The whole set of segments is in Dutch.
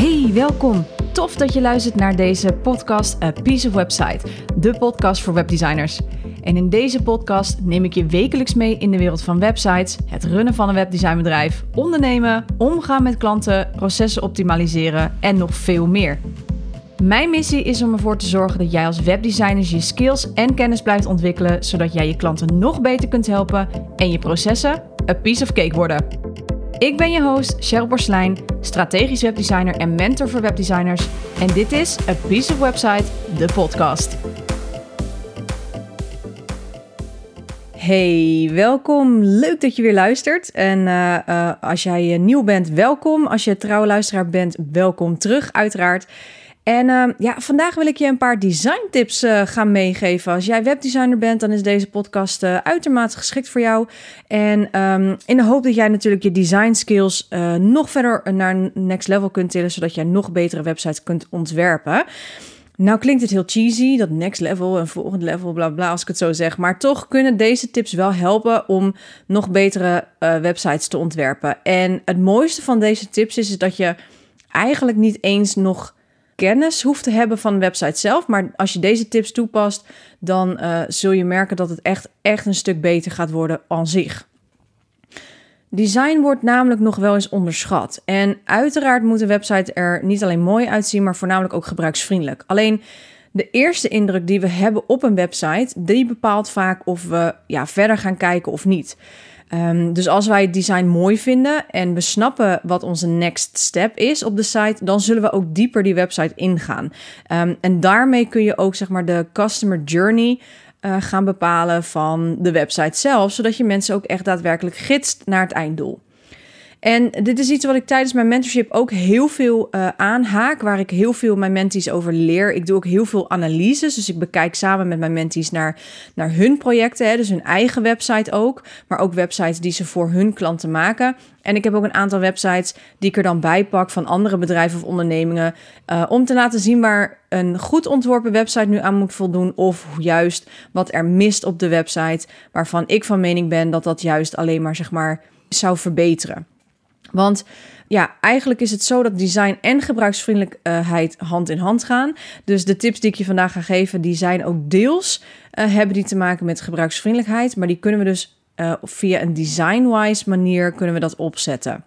Hey, welkom. Tof dat je luistert naar deze podcast A Piece of Website, de podcast voor webdesigners. En in deze podcast neem ik je wekelijks mee in de wereld van websites, het runnen van een webdesignbedrijf, ondernemen, omgaan met klanten, processen optimaliseren en nog veel meer. Mijn missie is om ervoor te zorgen dat jij als webdesigner je skills en kennis blijft ontwikkelen, zodat jij je klanten nog beter kunt helpen en je processen a piece of cake worden. Ik ben je host Cheryl Borslijn, strategisch webdesigner en mentor voor webdesigners. En dit is A Piece of Website, de podcast. Hey, welkom. Leuk dat je weer luistert. En uh, uh, als jij nieuw bent, welkom. Als je trouwe luisteraar bent, welkom terug, uiteraard. En uh, ja, vandaag wil ik je een paar design tips uh, gaan meegeven. Als jij webdesigner bent, dan is deze podcast uh, uitermate geschikt voor jou. En um, in de hoop dat jij natuurlijk je design skills nog verder naar next level kunt tillen, zodat jij nog betere websites kunt ontwerpen. Nou klinkt het heel cheesy, dat next level en volgend level, bla bla, als ik het zo zeg. Maar toch kunnen deze tips wel helpen om nog betere websites te ontwerpen. En het mooiste van deze tips is dat je eigenlijk niet eens nog kennis hoeft te hebben van de website zelf. Maar als je deze tips toepast, dan uh, zul je merken dat het echt, echt een stuk beter gaat worden aan zich. Design wordt namelijk nog wel eens onderschat. En uiteraard moet een website er niet alleen mooi uitzien, maar voornamelijk ook gebruiksvriendelijk. Alleen de eerste indruk die we hebben op een website, die bepaalt vaak of we ja, verder gaan kijken of niet. Um, dus als wij het design mooi vinden en we snappen wat onze next step is op de site, dan zullen we ook dieper die website ingaan. Um, en daarmee kun je ook zeg maar de customer journey uh, gaan bepalen van de website zelf, zodat je mensen ook echt daadwerkelijk gidst naar het einddoel. En dit is iets wat ik tijdens mijn mentorship ook heel veel uh, aanhaak, waar ik heel veel mijn mentees over leer. Ik doe ook heel veel analyses, dus ik bekijk samen met mijn mentees naar, naar hun projecten, hè, dus hun eigen website ook, maar ook websites die ze voor hun klanten maken. En ik heb ook een aantal websites die ik er dan bij pak van andere bedrijven of ondernemingen. Uh, om te laten zien waar een goed ontworpen website nu aan moet voldoen. Of juist wat er mist op de website. Waarvan ik van mening ben dat dat juist alleen maar zeg maar zou verbeteren. Want ja, eigenlijk is het zo dat design en gebruiksvriendelijkheid hand in hand gaan. Dus de tips die ik je vandaag ga geven, die zijn ook deels uh, hebben die te maken met gebruiksvriendelijkheid, maar die kunnen we dus uh, via een design-wise manier kunnen we dat opzetten.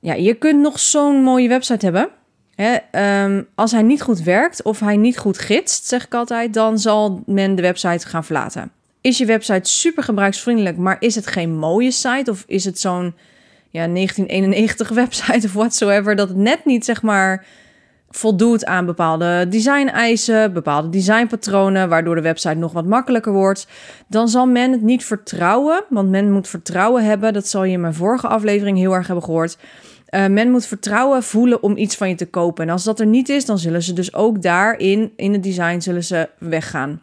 Ja, je kunt nog zo'n mooie website hebben. Hè, um, als hij niet goed werkt of hij niet goed gidst, zeg ik altijd, dan zal men de website gaan verlaten. Is je website super gebruiksvriendelijk, maar is het geen mooie site of is het zo'n ja, 1991 website of whatsoever, dat het net niet zeg maar voldoet aan bepaalde design-eisen, bepaalde designpatronen, waardoor de website nog wat makkelijker wordt, dan zal men het niet vertrouwen, want men moet vertrouwen hebben. Dat zal je in mijn vorige aflevering heel erg hebben gehoord. Uh, men moet vertrouwen voelen om iets van je te kopen. En als dat er niet is, dan zullen ze dus ook daarin, in het design, zullen ze weggaan.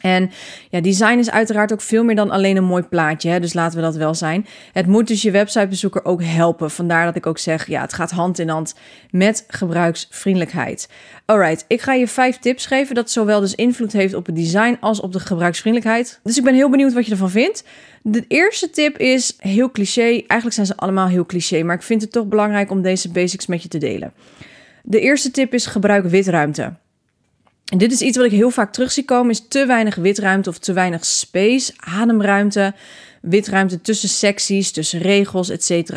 En ja, design is uiteraard ook veel meer dan alleen een mooi plaatje. Hè? Dus laten we dat wel zijn. Het moet dus je websitebezoeker ook helpen. Vandaar dat ik ook zeg, ja, het gaat hand in hand met gebruiksvriendelijkheid. Alright, ik ga je vijf tips geven dat zowel dus invloed heeft op het design als op de gebruiksvriendelijkheid. Dus ik ben heel benieuwd wat je ervan vindt. De eerste tip is heel cliché. Eigenlijk zijn ze allemaal heel cliché, maar ik vind het toch belangrijk om deze basics met je te delen. De eerste tip is gebruik witruimte. En dit is iets wat ik heel vaak terug zie komen, is te weinig witruimte of te weinig space, ademruimte, witruimte tussen secties, tussen regels, etc.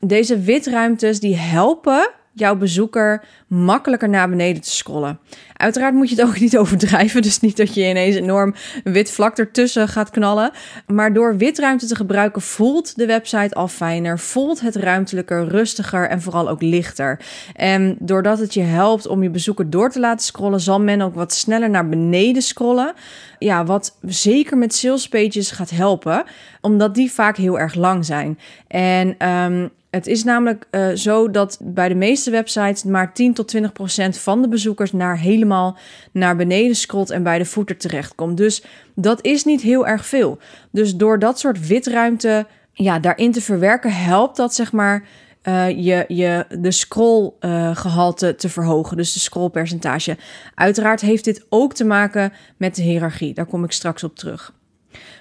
Deze witruimtes die helpen jouw bezoeker makkelijker naar beneden te scrollen. Uiteraard moet je het ook niet overdrijven, dus niet dat je ineens enorm wit vlak ertussen gaat knallen. Maar door witruimte te gebruiken voelt de website al fijner, voelt het ruimtelijker, rustiger en vooral ook lichter. En doordat het je helpt om je bezoeker door te laten scrollen, zal men ook wat sneller naar beneden scrollen. Ja, wat zeker met sales pages gaat helpen, omdat die vaak heel erg lang zijn. En um, het is namelijk uh, zo dat bij de meeste websites maar 10 tot 20 procent van de bezoekers naar helemaal naar beneden scrolt en bij de footer terechtkomt. Dus dat is niet heel erg veel. Dus door dat soort witruimte ja, daarin te verwerken, helpt dat zeg maar uh, je, je de scrollgehalte uh, te verhogen, dus de scrollpercentage. Uiteraard heeft dit ook te maken met de hiërarchie. Daar kom ik straks op terug.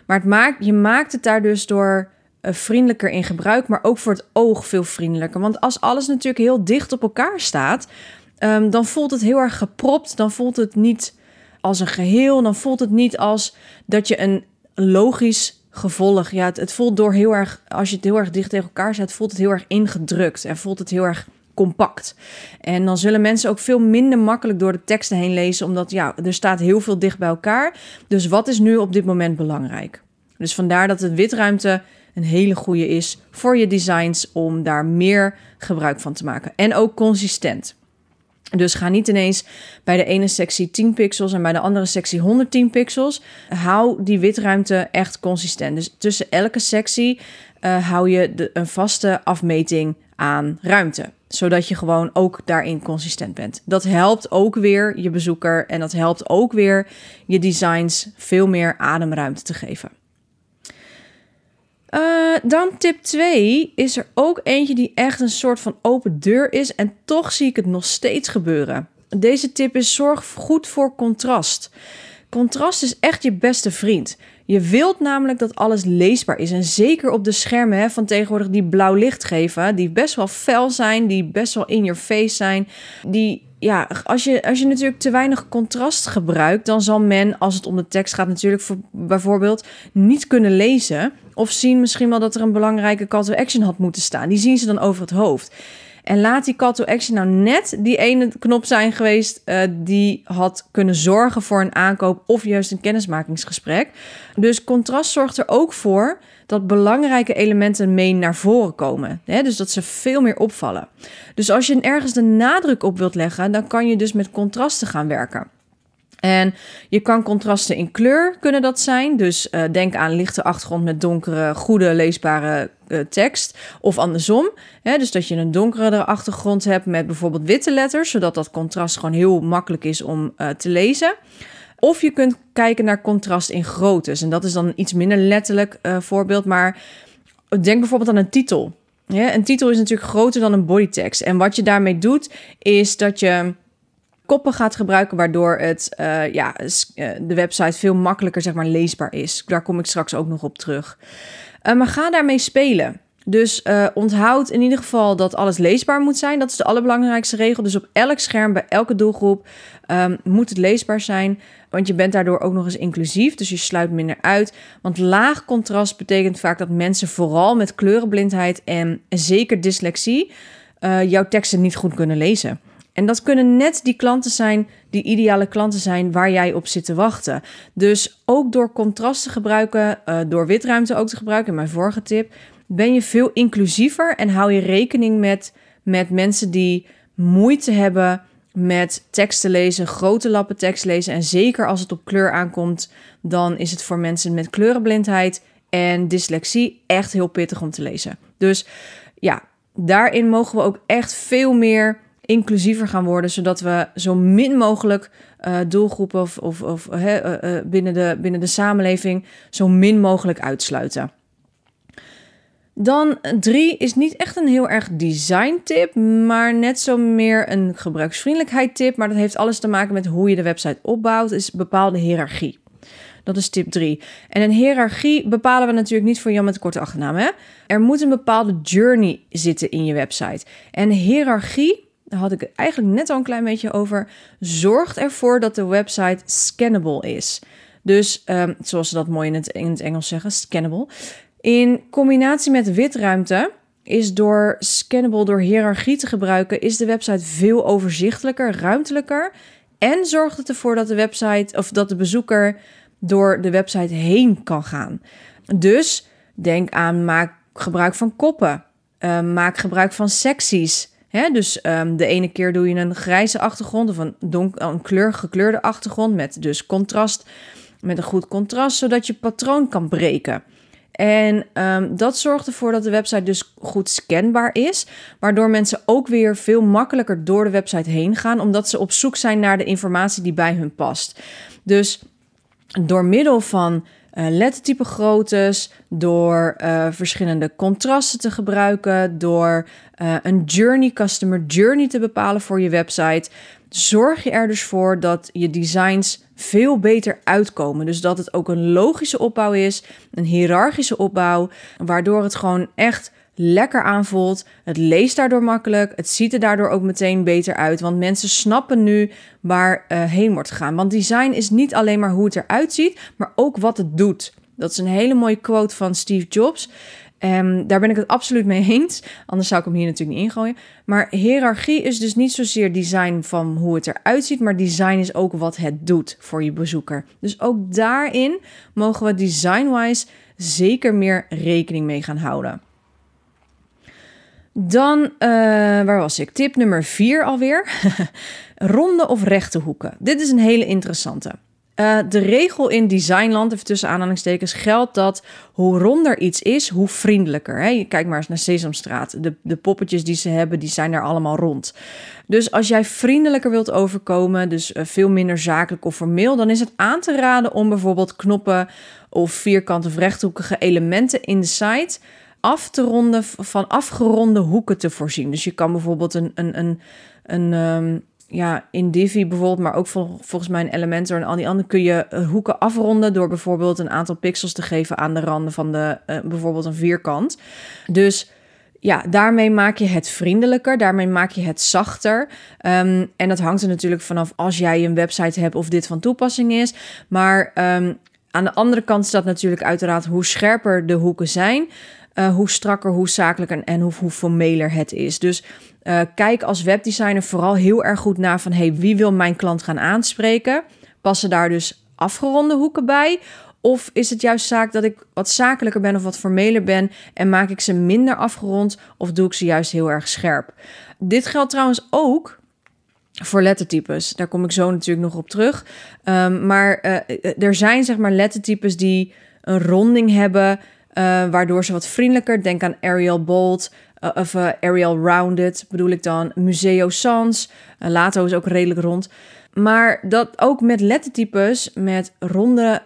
Maar het maakt, je maakt het daar dus door eh, vriendelijker in gebruik, maar ook voor het oog veel vriendelijker. Want als alles natuurlijk heel dicht op elkaar staat, ehm, dan voelt het heel erg gepropt. Dan voelt het niet als een geheel. Dan voelt het niet als dat je een logisch gevolg. Ja, het, het voelt door heel erg, als je het heel erg dicht tegen elkaar zet, voelt het heel erg ingedrukt en voelt het heel erg compact. En dan zullen mensen ook veel minder makkelijk door de teksten heen lezen, omdat ja, er staat heel veel dicht bij elkaar. Dus wat is nu op dit moment belangrijk? Dus vandaar dat de witruimte een hele goede is voor je designs om daar meer gebruik van te maken. En ook consistent. Dus ga niet ineens bij de ene sectie 10 pixels en bij de andere sectie 110 pixels. Hou die witruimte echt consistent. Dus tussen elke sectie uh, hou je de, een vaste afmeting aan ruimte. Zodat je gewoon ook daarin consistent bent. Dat helpt ook weer je bezoeker en dat helpt ook weer je designs veel meer ademruimte te geven. Uh, dan tip 2 is er ook eentje die echt een soort van open deur is en toch zie ik het nog steeds gebeuren. Deze tip is zorg goed voor contrast. Contrast is echt je beste vriend. Je wilt namelijk dat alles leesbaar is. En zeker op de schermen hè, van tegenwoordig die blauw licht geven, die best wel fel zijn, die best wel in your face zijn. Die, ja, als je, als je natuurlijk te weinig contrast gebruikt, dan zal men, als het om de tekst gaat, natuurlijk voor, bijvoorbeeld niet kunnen lezen. Of zien misschien wel dat er een belangrijke call to action had moeten staan. Die zien ze dan over het hoofd. En laat die call to action nou net die ene knop zijn geweest uh, die had kunnen zorgen voor een aankoop of juist een kennismakingsgesprek. Dus contrast zorgt er ook voor dat belangrijke elementen mee naar voren komen. Hè? Dus dat ze veel meer opvallen. Dus als je ergens de nadruk op wilt leggen, dan kan je dus met contrasten gaan werken. En je kan contrasten in kleur kunnen dat zijn. Dus uh, denk aan lichte achtergrond met donkere, goede leesbare uh, tekst. Of andersom. Hè, dus dat je een donkere achtergrond hebt met bijvoorbeeld witte letters. Zodat dat contrast gewoon heel makkelijk is om uh, te lezen. Of je kunt kijken naar contrast in groottes. En dat is dan een iets minder letterlijk voorbeeld. Maar denk bijvoorbeeld aan een titel. Een titel is natuurlijk groter dan een bodytext. En wat je daarmee doet, is dat je koppen gaat gebruiken, waardoor het, uh, ja, eh, de website veel makkelijker zeg maar, leesbaar is. Daar kom ik straks ook nog op terug. Maar ga daarmee spelen. Dus uh, onthoud in ieder geval dat alles leesbaar moet zijn. Dat is de allerbelangrijkste regel. Dus op elk scherm, bij elke doelgroep, um, moet het leesbaar zijn. Want je bent daardoor ook nog eens inclusief. Dus je sluit minder uit. Want laag contrast betekent vaak dat mensen vooral met kleurenblindheid en zeker dyslexie uh, jouw teksten niet goed kunnen lezen. En dat kunnen net die klanten zijn, die ideale klanten zijn waar jij op zit te wachten. Dus ook door contrast te gebruiken, uh, door witruimte ook te gebruiken, in mijn vorige tip, ben je veel inclusiever en hou je rekening met, met mensen die moeite hebben met tekst te lezen, grote lappen tekst lezen. En zeker als het op kleur aankomt, dan is het voor mensen met kleurenblindheid en dyslexie echt heel pittig om te lezen. Dus ja, daarin mogen we ook echt veel meer inclusiever gaan worden, zodat we zo min mogelijk uh, doelgroepen of, of, of uh, uh, binnen, de, binnen de samenleving zo min mogelijk uitsluiten. Dan drie is niet echt een heel erg design tip, maar net zo meer een gebruiksvriendelijkheid tip. Maar dat heeft alles te maken met hoe je de website opbouwt, is bepaalde hiërarchie. Dat is tip 3. En een hiërarchie bepalen we natuurlijk niet voor Jan met korte achternaam. Hè? Er moet een bepaalde journey zitten in je website. En hiërarchie daar had ik het eigenlijk net al een klein beetje over, zorgt ervoor dat de website scannable is. Dus um, zoals ze dat mooi in het Engels zeggen, scannable. In combinatie met witruimte is door scannable, door hiërarchie te gebruiken, is de website veel overzichtelijker, ruimtelijker. En zorgt het ervoor dat de website of dat de bezoeker door de website heen kan gaan. Dus denk aan maak gebruik van koppen. Uh, maak gebruik van secties. Dus um, de ene keer doe je een grijze achtergrond of een, donker, een kleur, gekleurde achtergrond met dus contrast, met een goed contrast, zodat je patroon kan breken. En um, dat zorgt ervoor dat de website dus goed scanbaar is, waardoor mensen ook weer veel makkelijker door de website heen gaan, omdat ze op zoek zijn naar de informatie die bij hun past. Dus door middel van uh, lettertype groottes, door uh, verschillende contrasten te gebruiken, door uh, een journey, customer journey te bepalen voor je website, zorg je er dus voor dat je designs veel beter uitkomen. Dus dat het ook een logische opbouw is, een hiërarchische opbouw, waardoor het gewoon echt lekker aanvoelt. Het leest daardoor makkelijk. Het ziet er daardoor ook meteen beter uit. Want mensen snappen nu waar uh, heen wordt gegaan. Want design is niet alleen maar hoe het eruit ziet, maar ook wat het doet. Dat is een hele mooie quote van Steve Jobs. Um, daar ben ik het absoluut mee eens. Anders zou ik hem hier natuurlijk niet ingooien. Maar hiërarchie is dus niet zozeer design van hoe het eruit ziet, maar design is ook wat het doet voor je bezoeker. Dus ook daarin mogen we design-wise zeker meer rekening mee gaan houden. Dan, uh, waar was ik? Tip nummer 4 alweer. Ronde of rechte hoeken. Dit is een hele interessante. Uh, de regel in designland, even tussen aanhalingstekens, geldt dat hoe ronder iets is, hoe vriendelijker. Hè? Je kijkt maar eens naar Sesamstraat. De, de poppetjes die ze hebben, die zijn er allemaal rond. Dus als jij vriendelijker wilt overkomen, dus uh, veel minder zakelijk of formeel, dan is het aan te raden om bijvoorbeeld knoppen of vierkante of rechthoekige elementen in de site af te ronden, van afgeronde hoeken te voorzien. Dus je kan bijvoorbeeld een, een, een, een um, ja, in Divi bijvoorbeeld, maar ook vol, volgens mij in Elementor en al die andere, kun je eh, hoeken afronden door bijvoorbeeld een aantal pixels te geven aan de randen van de, uh, bijvoorbeeld een vierkant. Dus ja, daarmee maak je het vriendelijker, daarmee maak je het zachter. Um, en dat hangt er natuurlijk vanaf als jij een website hebt of dit van toepassing is. Maar um, aan de andere kant staat natuurlijk uiteraard hoe scherper de hoeken zijn. Uh, hoe strakker, hoe zakelijker en hoe, hoe formeler het is. Dus uh, kijk als webdesigner vooral heel erg goed naar van hey, wie wil mijn klant gaan aanspreken? Passen daar dus afgeronde hoeken bij? Of is het juist zaak dat ik wat zakelijker ben of wat formeler ben en maak ik ze minder afgerond of doe ik ze juist heel erg scherp? Dit geldt trouwens ook voor lettertypes. Daar kom ik zo natuurlijk nog op terug. Um, maar uh, er zijn zeg maar lettertypes die een ronding hebben, uh, waardoor ze wat vriendelijker. Denk aan Arial Bold, uh, of uh, Rounded bedoel ik dan. Museo Sans. Uh, Lato is ook redelijk rond. Maar dat ook met lettertypes, met ronde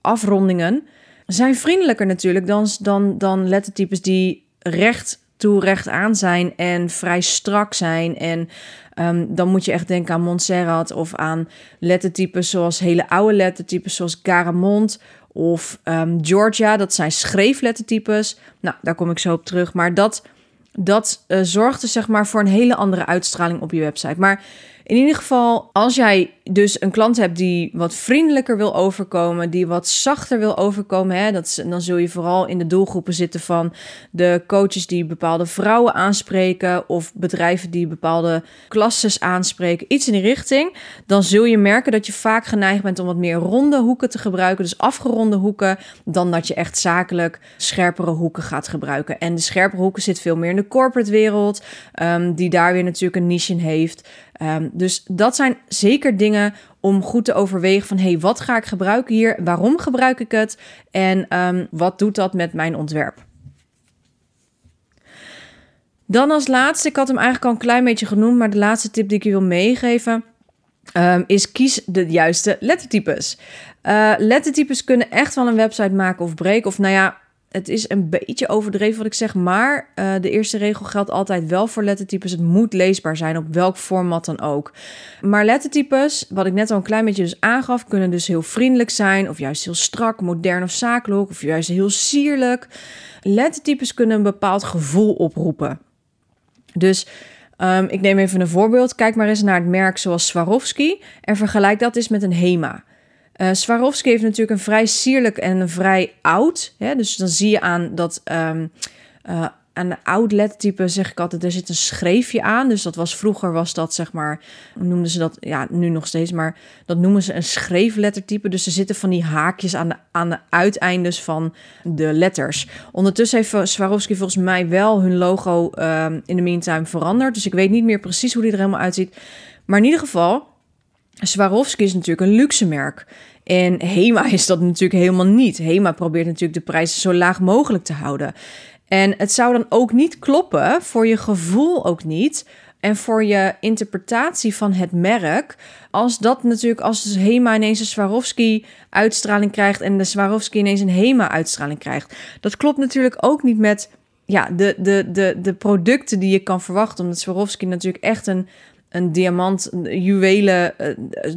afrondingen, zijn vriendelijker natuurlijk dan, dan, dan lettertypes die recht toe recht aan zijn en vrij strak zijn. En um, dan moet je echt denken aan Montserrat of aan lettertypes zoals hele oude lettertypes zoals Garamond of um, Georgia. Dat zijn schreeflettertypes. Nou, daar kom ik zo op terug. Maar dat dat uh, zorgt zeg maar voor een hele andere uitstraling op je website. Maar in ieder geval, als jij dus een klant hebt die wat vriendelijker wil overkomen, die wat zachter wil overkomen, hè, dat, dan zul je vooral in de doelgroepen zitten van de coaches die bepaalde vrouwen aanspreken of bedrijven die bepaalde klasses aanspreken, iets in die richting. Dan zul je merken dat je vaak geneigd bent om wat meer ronde hoeken te gebruiken, dus afgeronde hoeken, dan dat je echt zakelijk scherpere hoeken gaat gebruiken. En de scherpere hoeken zit veel meer in de corporate wereld, um, die daar weer natuurlijk een niche in heeft. Um, dus dat zijn zeker dingen om goed te overwegen van hey, wat ga ik gebruiken hier? Waarom gebruik ik het? En um, wat doet dat met mijn ontwerp? Dan als laatste, ik had hem eigenlijk al een klein beetje genoemd, maar de laatste tip die ik je wil meegeven um, is kies de juiste lettertypes. Uh, lettertypes kunnen echt wel een website maken of breken. Of nou ja, het is een beetje overdreven wat ik zeg, maar uh, de eerste regel geldt altijd wel voor lettertypes. Het moet leesbaar zijn op welk format dan ook. Maar lettertypes, wat ik net al een klein beetje dus aangaf, kunnen dus heel vriendelijk zijn, of juist heel strak, modern of zakelijk, of juist heel sierlijk. Lettertypes kunnen een bepaald gevoel oproepen. Dus um, ik neem even een voorbeeld. Kijk maar eens naar het merk zoals Swarovski en vergelijk dat eens met een HEMA. Uh, Swarovski heeft natuurlijk een vrij sierlijk en een vrij oud. Hè? Dus dan zie je aan dat um, uh, aan de oud lettertype zeg ik altijd, er zit een schreefje aan. Dus dat was vroeger was dat zeg maar, noemden ze dat, ja nu nog steeds, maar dat noemen ze een schreeflettertype. Dus er zitten van die haakjes aan de, aan de uiteindes van de letters. Ondertussen heeft Swarovski volgens mij wel hun logo um, in de meantime veranderd. Dus ik weet niet meer precies hoe die er helemaal uitziet. Maar in ieder geval, Swarovski is natuurlijk een luxe merk. En Hema is dat natuurlijk helemaal niet. Hema probeert natuurlijk de prijzen zo laag mogelijk te houden. En het zou dan ook niet kloppen, voor je gevoel ook niet. En voor je interpretatie van het merk, als dat natuurlijk, als Hema ineens een Swarovski uitstraling krijgt en de Swarovski ineens een Hema uitstraling krijgt. Dat klopt natuurlijk ook niet met ja, de, de, de, de producten die je kan verwachten. Omdat Swarovski natuurlijk echt een een diamant, juwelen,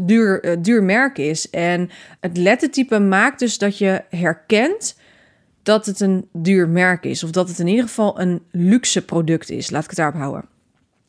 duur, duur merk is. En het lettertype maakt dus dat je herkent dat het een duur merk is. Of dat het in ieder geval een luxe product is. Laat ik het daarop houden.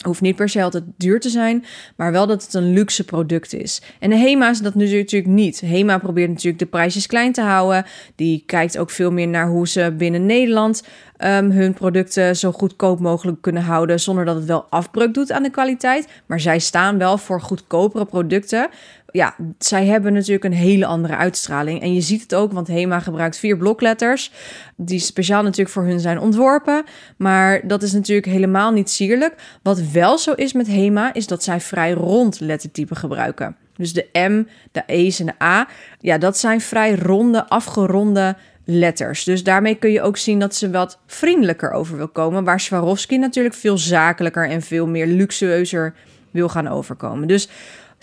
Hoeft niet per se altijd duur te zijn, maar wel dat het een luxe product is. En de HEMA is dat natuurlijk niet. HEMA probeert natuurlijk de prijsjes klein te houden. Die kijkt ook veel meer naar hoe ze binnen Nederland um, hun producten zo goedkoop mogelijk kunnen houden, zonder dat het wel afbreuk doet aan de kwaliteit. Maar zij staan wel voor goedkopere producten. Ja, zij hebben natuurlijk een hele andere uitstraling. En je ziet het ook, want HEMA gebruikt vier blokletters, die speciaal natuurlijk voor hun zijn ontworpen. Maar dat is natuurlijk helemaal niet sierlijk. Wat wel zo is met HEMA, is dat zij vrij rond lettertypen gebruiken. Dus de M, de E's en de A, ja, dat zijn vrij ronde, afgeronde letters. Dus daarmee kun je ook zien dat ze wat vriendelijker over wil komen. Waar Swarovski natuurlijk veel zakelijker en veel meer luxueuzer wil gaan overkomen. Dus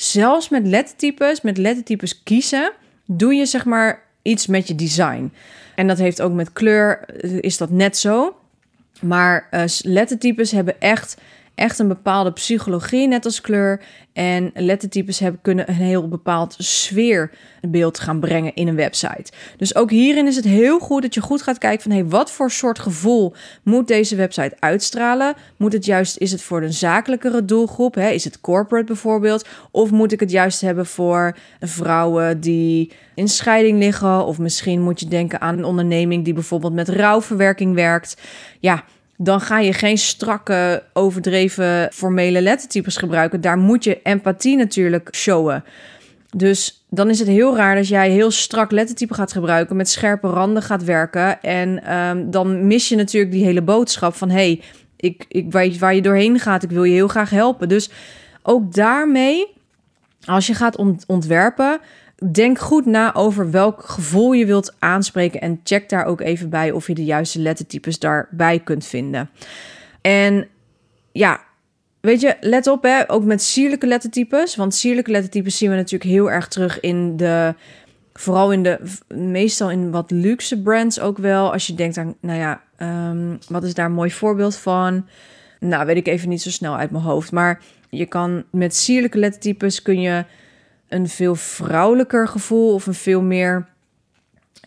zelfs met lettertypes, met lettertypes kiezen, doe je zeg maar iets met je design. En dat heeft ook met kleur, is dat net zo. Maar uh, lettertypes hebben echt echt een bepaalde psychologie, net als kleur. En lettertypes hebben, kunnen een heel bepaald sfeerbeeld gaan brengen in een website. Dus ook hierin is het heel goed dat je goed gaat kijken van... hey, wat voor soort gevoel moet deze website uitstralen? Moet het juist, is het voor een zakelijkere doelgroep? Hè? Is het corporate bijvoorbeeld? Of moet ik het juist hebben voor vrouwen die in scheiding liggen? Of misschien moet je denken aan een onderneming die bijvoorbeeld met rouwverwerking werkt. Ja, dan ga je geen strakke, overdreven formele lettertypes gebruiken. Daar moet je empathie natuurlijk showen. Dus dan is het heel raar dat jij heel strak lettertype gaat gebruiken, met scherpe randen gaat werken. En ehm, dan mis je natuurlijk die hele boodschap van: hey, ik, ik weet waar je doorheen gaat, ik wil je heel graag helpen. Dus ook daarmee, als je gaat ontwerpen, denk goed na over welk gevoel je wilt aanspreken en check daar ook even bij of je de juiste lettertypes daarbij kunt vinden. En ja, weet je, let op hè, ook met sierlijke lettertypes, want sierlijke lettertypes zien we natuurlijk heel erg terug in de vooral in de meestal in wat luxe brands ook wel. Als je denkt aan, nou ja, ehm, wat is daar een mooi voorbeeld van? Nou, weet ik even niet zo snel uit mijn hoofd, maar je kan met sierlijke lettertypes kun je een veel vrouwelijker gevoel of een veel meer.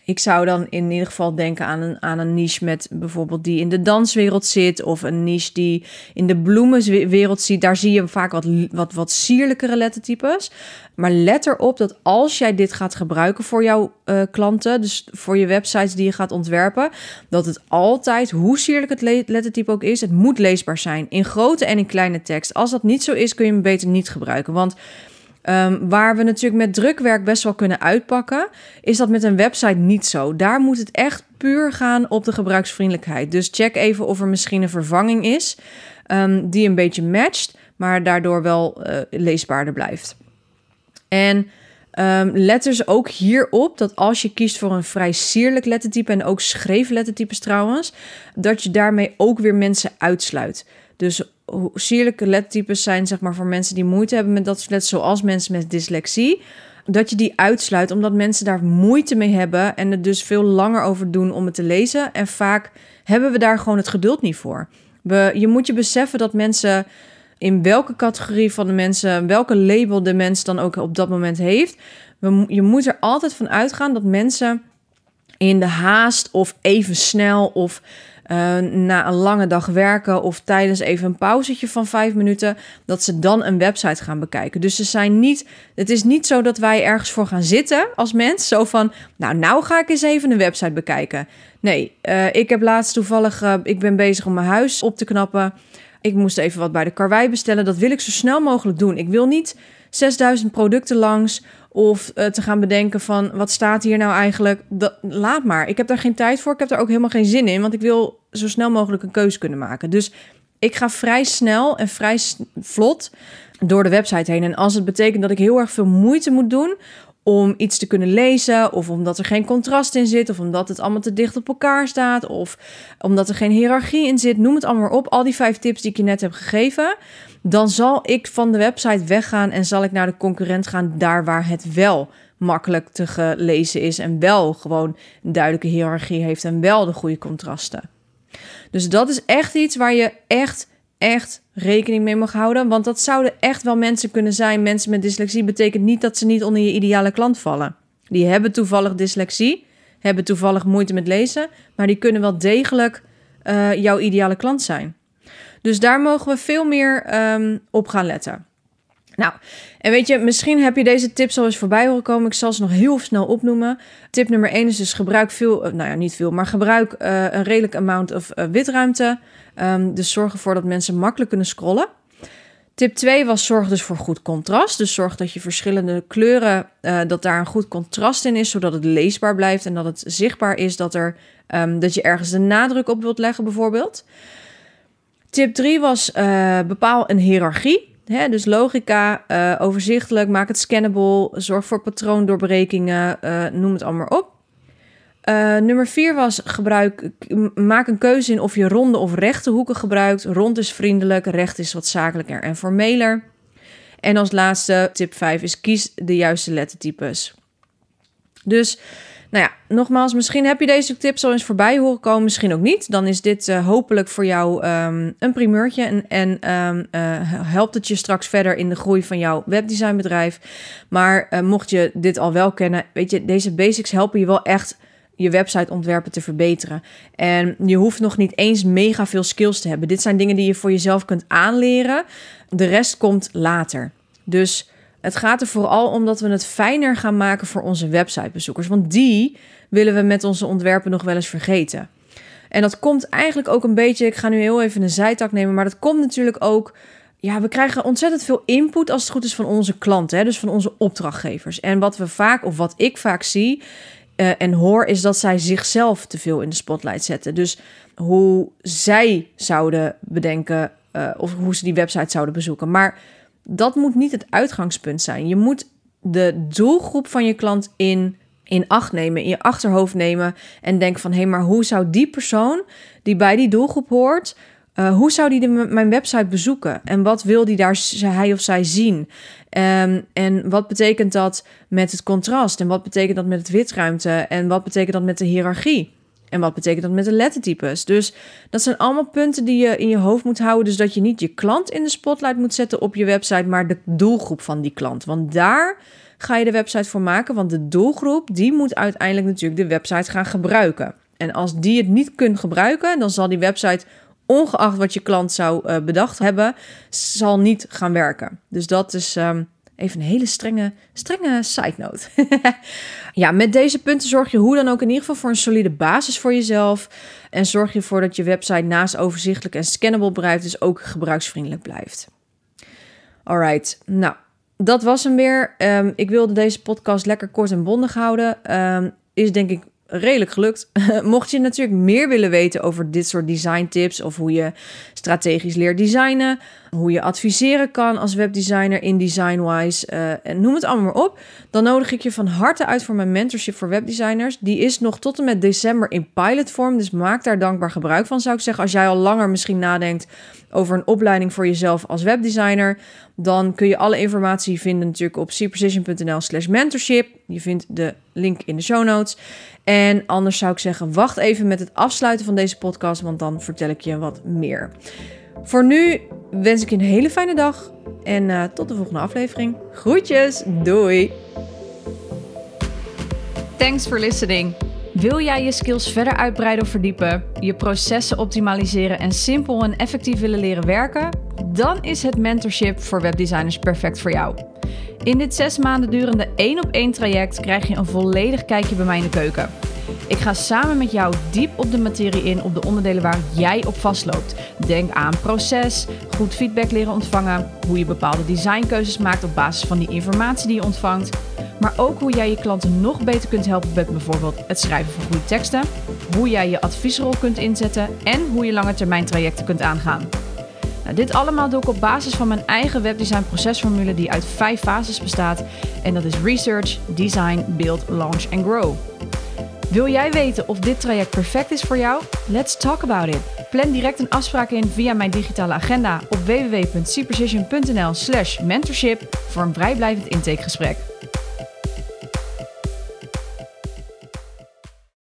Ik zou dan in ieder geval denken aan een, aan een niche met bijvoorbeeld die in de danswereld zit, of een niche die in de bloemenwereld zit. Daar zie je vaak wat, wat, wat sierlijkere lettertypes. Maar let erop dat als jij dit gaat gebruiken voor jouw uh, klanten, dus voor je websites die je gaat ontwerpen, dat het altijd, hoe sierlijk het lettertype ook is, het moet leesbaar zijn. In grote en in kleine tekst. Als dat niet zo is, kun je hem beter niet gebruiken. Want Ehm, waar we natuurlijk met drukwerk best wel kunnen uitpakken, is dat met een website niet zo. Daar moet het echt puur gaan op de gebruiksvriendelijkheid. Dus check even of er misschien een vervanging is um, die een beetje matcht, maar daardoor wel uh, leesbaarder blijft. En um, let dus ook hierop dat als je kiest voor een vrij sierlijk lettertype en ook schreeflettertypes trouwens, dat je daarmee ook weer mensen uitsluit. Dus sierlijke lettertypes zijn zeg maar voor mensen die moeite hebben met dat soort letters, zoals mensen met dyslexie. Dat je die uitsluit, omdat mensen daar moeite mee hebben en er dus veel langer over doen om het te lezen. En vaak hebben we daar gewoon het geduld niet voor. We, je moet je beseffen dat mensen in welke categorie van de mensen, welke label de mens dan ook op dat moment heeft. We, je moet er altijd van uitgaan dat mensen in de haast of even snel of uh, na een lange dag werken of tijdens even een pauzetje van vijf minuten, dat ze dan een website gaan bekijken. Dus ze zijn niet, het is niet zo dat wij ergens voor gaan zitten als mens, zo van, nou, nou ga ik eens even een website bekijken. Nee, uh, ik heb laatst toevallig, uh, ik ben bezig om mijn huis op te knappen. Ik moest even wat bij de karwei bestellen. Dat wil ik zo snel mogelijk doen. Ik wil niet 6000 producten langs of te gaan bedenken van wat staat hier nou eigenlijk. Dat, laat maar. Ik heb daar geen tijd voor. Ik heb daar ook helemaal geen zin in. Want ik wil zo snel mogelijk een keuze kunnen maken. Dus ik ga vrij snel en vrij vlot door de website heen. En als het betekent dat ik heel erg veel moeite moet doen om iets te kunnen lezen, of omdat er geen contrast in zit, of omdat het allemaal te dicht op elkaar staat, of omdat er geen hiërarchie in zit, noem het allemaal op. Al die vijf tips die ik je net heb gegeven, dan zal ik van de website weggaan en zal ik naar de concurrent gaan, daar waar het wel makkelijk te lezen is en wel gewoon een duidelijke hiërarchie heeft en wel de goede contrasten. Dus dat is echt iets waar je echt echt rekening mee mag houden. Want dat zouden echt wel mensen kunnen zijn. Mensen met dyslexie betekent niet dat ze niet onder je ideale klant vallen. Die hebben toevallig dyslexie, hebben toevallig moeite met lezen, maar die kunnen wel degelijk uh, jouw ideale klant zijn. Dus daar mogen we veel meer um, op gaan letten. Nou, en weet je, misschien heb je deze tips al eens voorbij horen komen. Ik zal ze nog heel snel opnoemen. Tip nummer 1 is dus gebruik veel, nou ja, niet veel, maar gebruik uh, een redelijk amount of uh, witruimte. Um, dus zorg ervoor dat mensen makkelijk kunnen scrollen. Tip 2 was zorg dus voor goed contrast. Dus zorg dat je verschillende kleuren, dat daar een goed contrast in is, zodat het leesbaar blijft en dat het zichtbaar is dat, er, um, dat je ergens de nadruk op wilt leggen bijvoorbeeld. Tip 3 was bepaal een hiërarchie. Dus logica, uh, overzichtelijk, maak het scannable, zorg voor patroondoorbrekingen, noem het allemaal op. Uh, nummer 4 was gebruik, maak een keuze in of je ronde of rechte hoeken gebruikt. Rond is vriendelijk, recht is wat zakelijker en formeler. En als laatste, tip 5 is kies de juiste lettertypes. Dus, nou ja, nogmaals, misschien heb je deze tips al eens voorbij horen komen, misschien ook niet. Dan is dit uh, hopelijk voor jou um, een primeurtje en, en um, uh, helpt het je straks verder in de groei van jouw webdesignbedrijf. Maar uh, mocht je dit al wel kennen, weet je, deze basics helpen je wel echt je website ontwerpen te verbeteren. En je hoeft nog niet eens mega veel skills te hebben. Dit zijn dingen die je voor jezelf kunt aanleren. De rest komt later. Dus het gaat er vooral om dat we het fijner gaan maken voor onze websitebezoekers. Want die willen we met onze ontwerpen nog wel eens vergeten. En dat komt eigenlijk ook een beetje. Ik ga nu heel even een zijtak nemen. Maar dat komt natuurlijk ook. Ja, we krijgen ontzettend veel input als het goed is van onze klanten, hè, dus van onze opdrachtgevers. En wat we vaak, of wat ik vaak zie, uh, en hoor, is dat zij zichzelf te veel in de spotlight zetten. Dus hoe zij zouden bedenken uh, of hoe ze die website zouden bezoeken. Maar dat moet niet het uitgangspunt zijn. Je moet de doelgroep van je klant in, in acht nemen, in je achterhoofd nemen en denken van hé, hey, maar hoe zou die persoon die bij die doelgroep hoort, uh, hoe zou die de, mijn website bezoeken? En wat wil die daar hij of zij zien? Um, en wat betekent dat met het contrast? En wat betekent dat met het witruimte? En wat betekent dat met de hiërarchie? En wat betekent dat met de lettertypes? Dus dat zijn allemaal punten die je in je hoofd moet houden. Dus dat je niet je klant in de spotlight moet zetten op je website, maar de doelgroep van die klant. Want daar ga je de website voor maken. Want de doelgroep, die moet uiteindelijk natuurlijk de website gaan gebruiken. En als die het niet kunt gebruiken, dan zal die website ongeacht wat je klant zou uh, bedacht hebben, zal niet gaan werken. Dus dat is um, even een hele strenge, strenge side note. ja, met deze punten zorg je hoe dan ook in ieder geval voor een solide basis voor jezelf. En zorg je ervoor dat je website naast overzichtelijk en scannable blijft, dus ook gebruiksvriendelijk blijft. Alright, nou, dat was hem weer. Um, ik wilde deze podcast lekker kort en bondig houden. Um, is denk ik redelijk gelukt. Mocht je natuurlijk meer willen weten over dit soort design tips of hoe je strategisch leert designen, hoe je adviseren kan als webdesigner in DesignWise uh, en noem het allemaal maar op, dan nodig ik je van harte uit voor mijn mentorship voor webdesigners. Die is nog tot en met december in pilotvorm, dus maak daar dankbaar gebruik van zou ik zeggen. Als jij al langer misschien nadenkt over een opleiding voor jezelf als webdesigner, dan kun je alle informatie vinden natuurlijk op cprecision.nl slash mentorship. Je vindt de link in de show notes. En anders zou ik zeggen, wacht even met het afsluiten van deze podcast, want dan vertel ik je wat meer. Voor nu wens ik je een hele fijne dag en uh, tot de volgende aflevering. Groetjes, doei! Thanks for listening. Wil jij je skills verder uitbreiden of verdiepen, je processen optimaliseren en simpel en effectief willen leren werken? Dan is het mentorship voor webdesigners perfect voor jou. In dit zes maanden durende één op één traject krijg je een volledig kijkje bij mij in de keuken. Ik ga samen met jou diep op de materie in op de onderdelen waar jij op vastloopt. Denk aan proces, goed feedback leren ontvangen, hoe je bepaalde designkeuzes maakt op basis van die informatie die je ontvangt. Maar ook hoe jij je klanten nog beter kunt helpen met bijvoorbeeld het schrijven van goede teksten, hoe jij je adviesrol kunt inzetten en hoe je lange termijn trajecten kunt aangaan. Nou, dit allemaal doe ik op basis van mijn eigen webdesign procesformule die uit vijf fases bestaat. En dat is research, design, build, launch en grow. Wil jij weten of dit traject perfect is voor jou? Let's talk about it. Plan direct een afspraak in via mijn digitale agenda op www.cprecision.nl slash mentorship voor een vrijblijvend intakegesprek.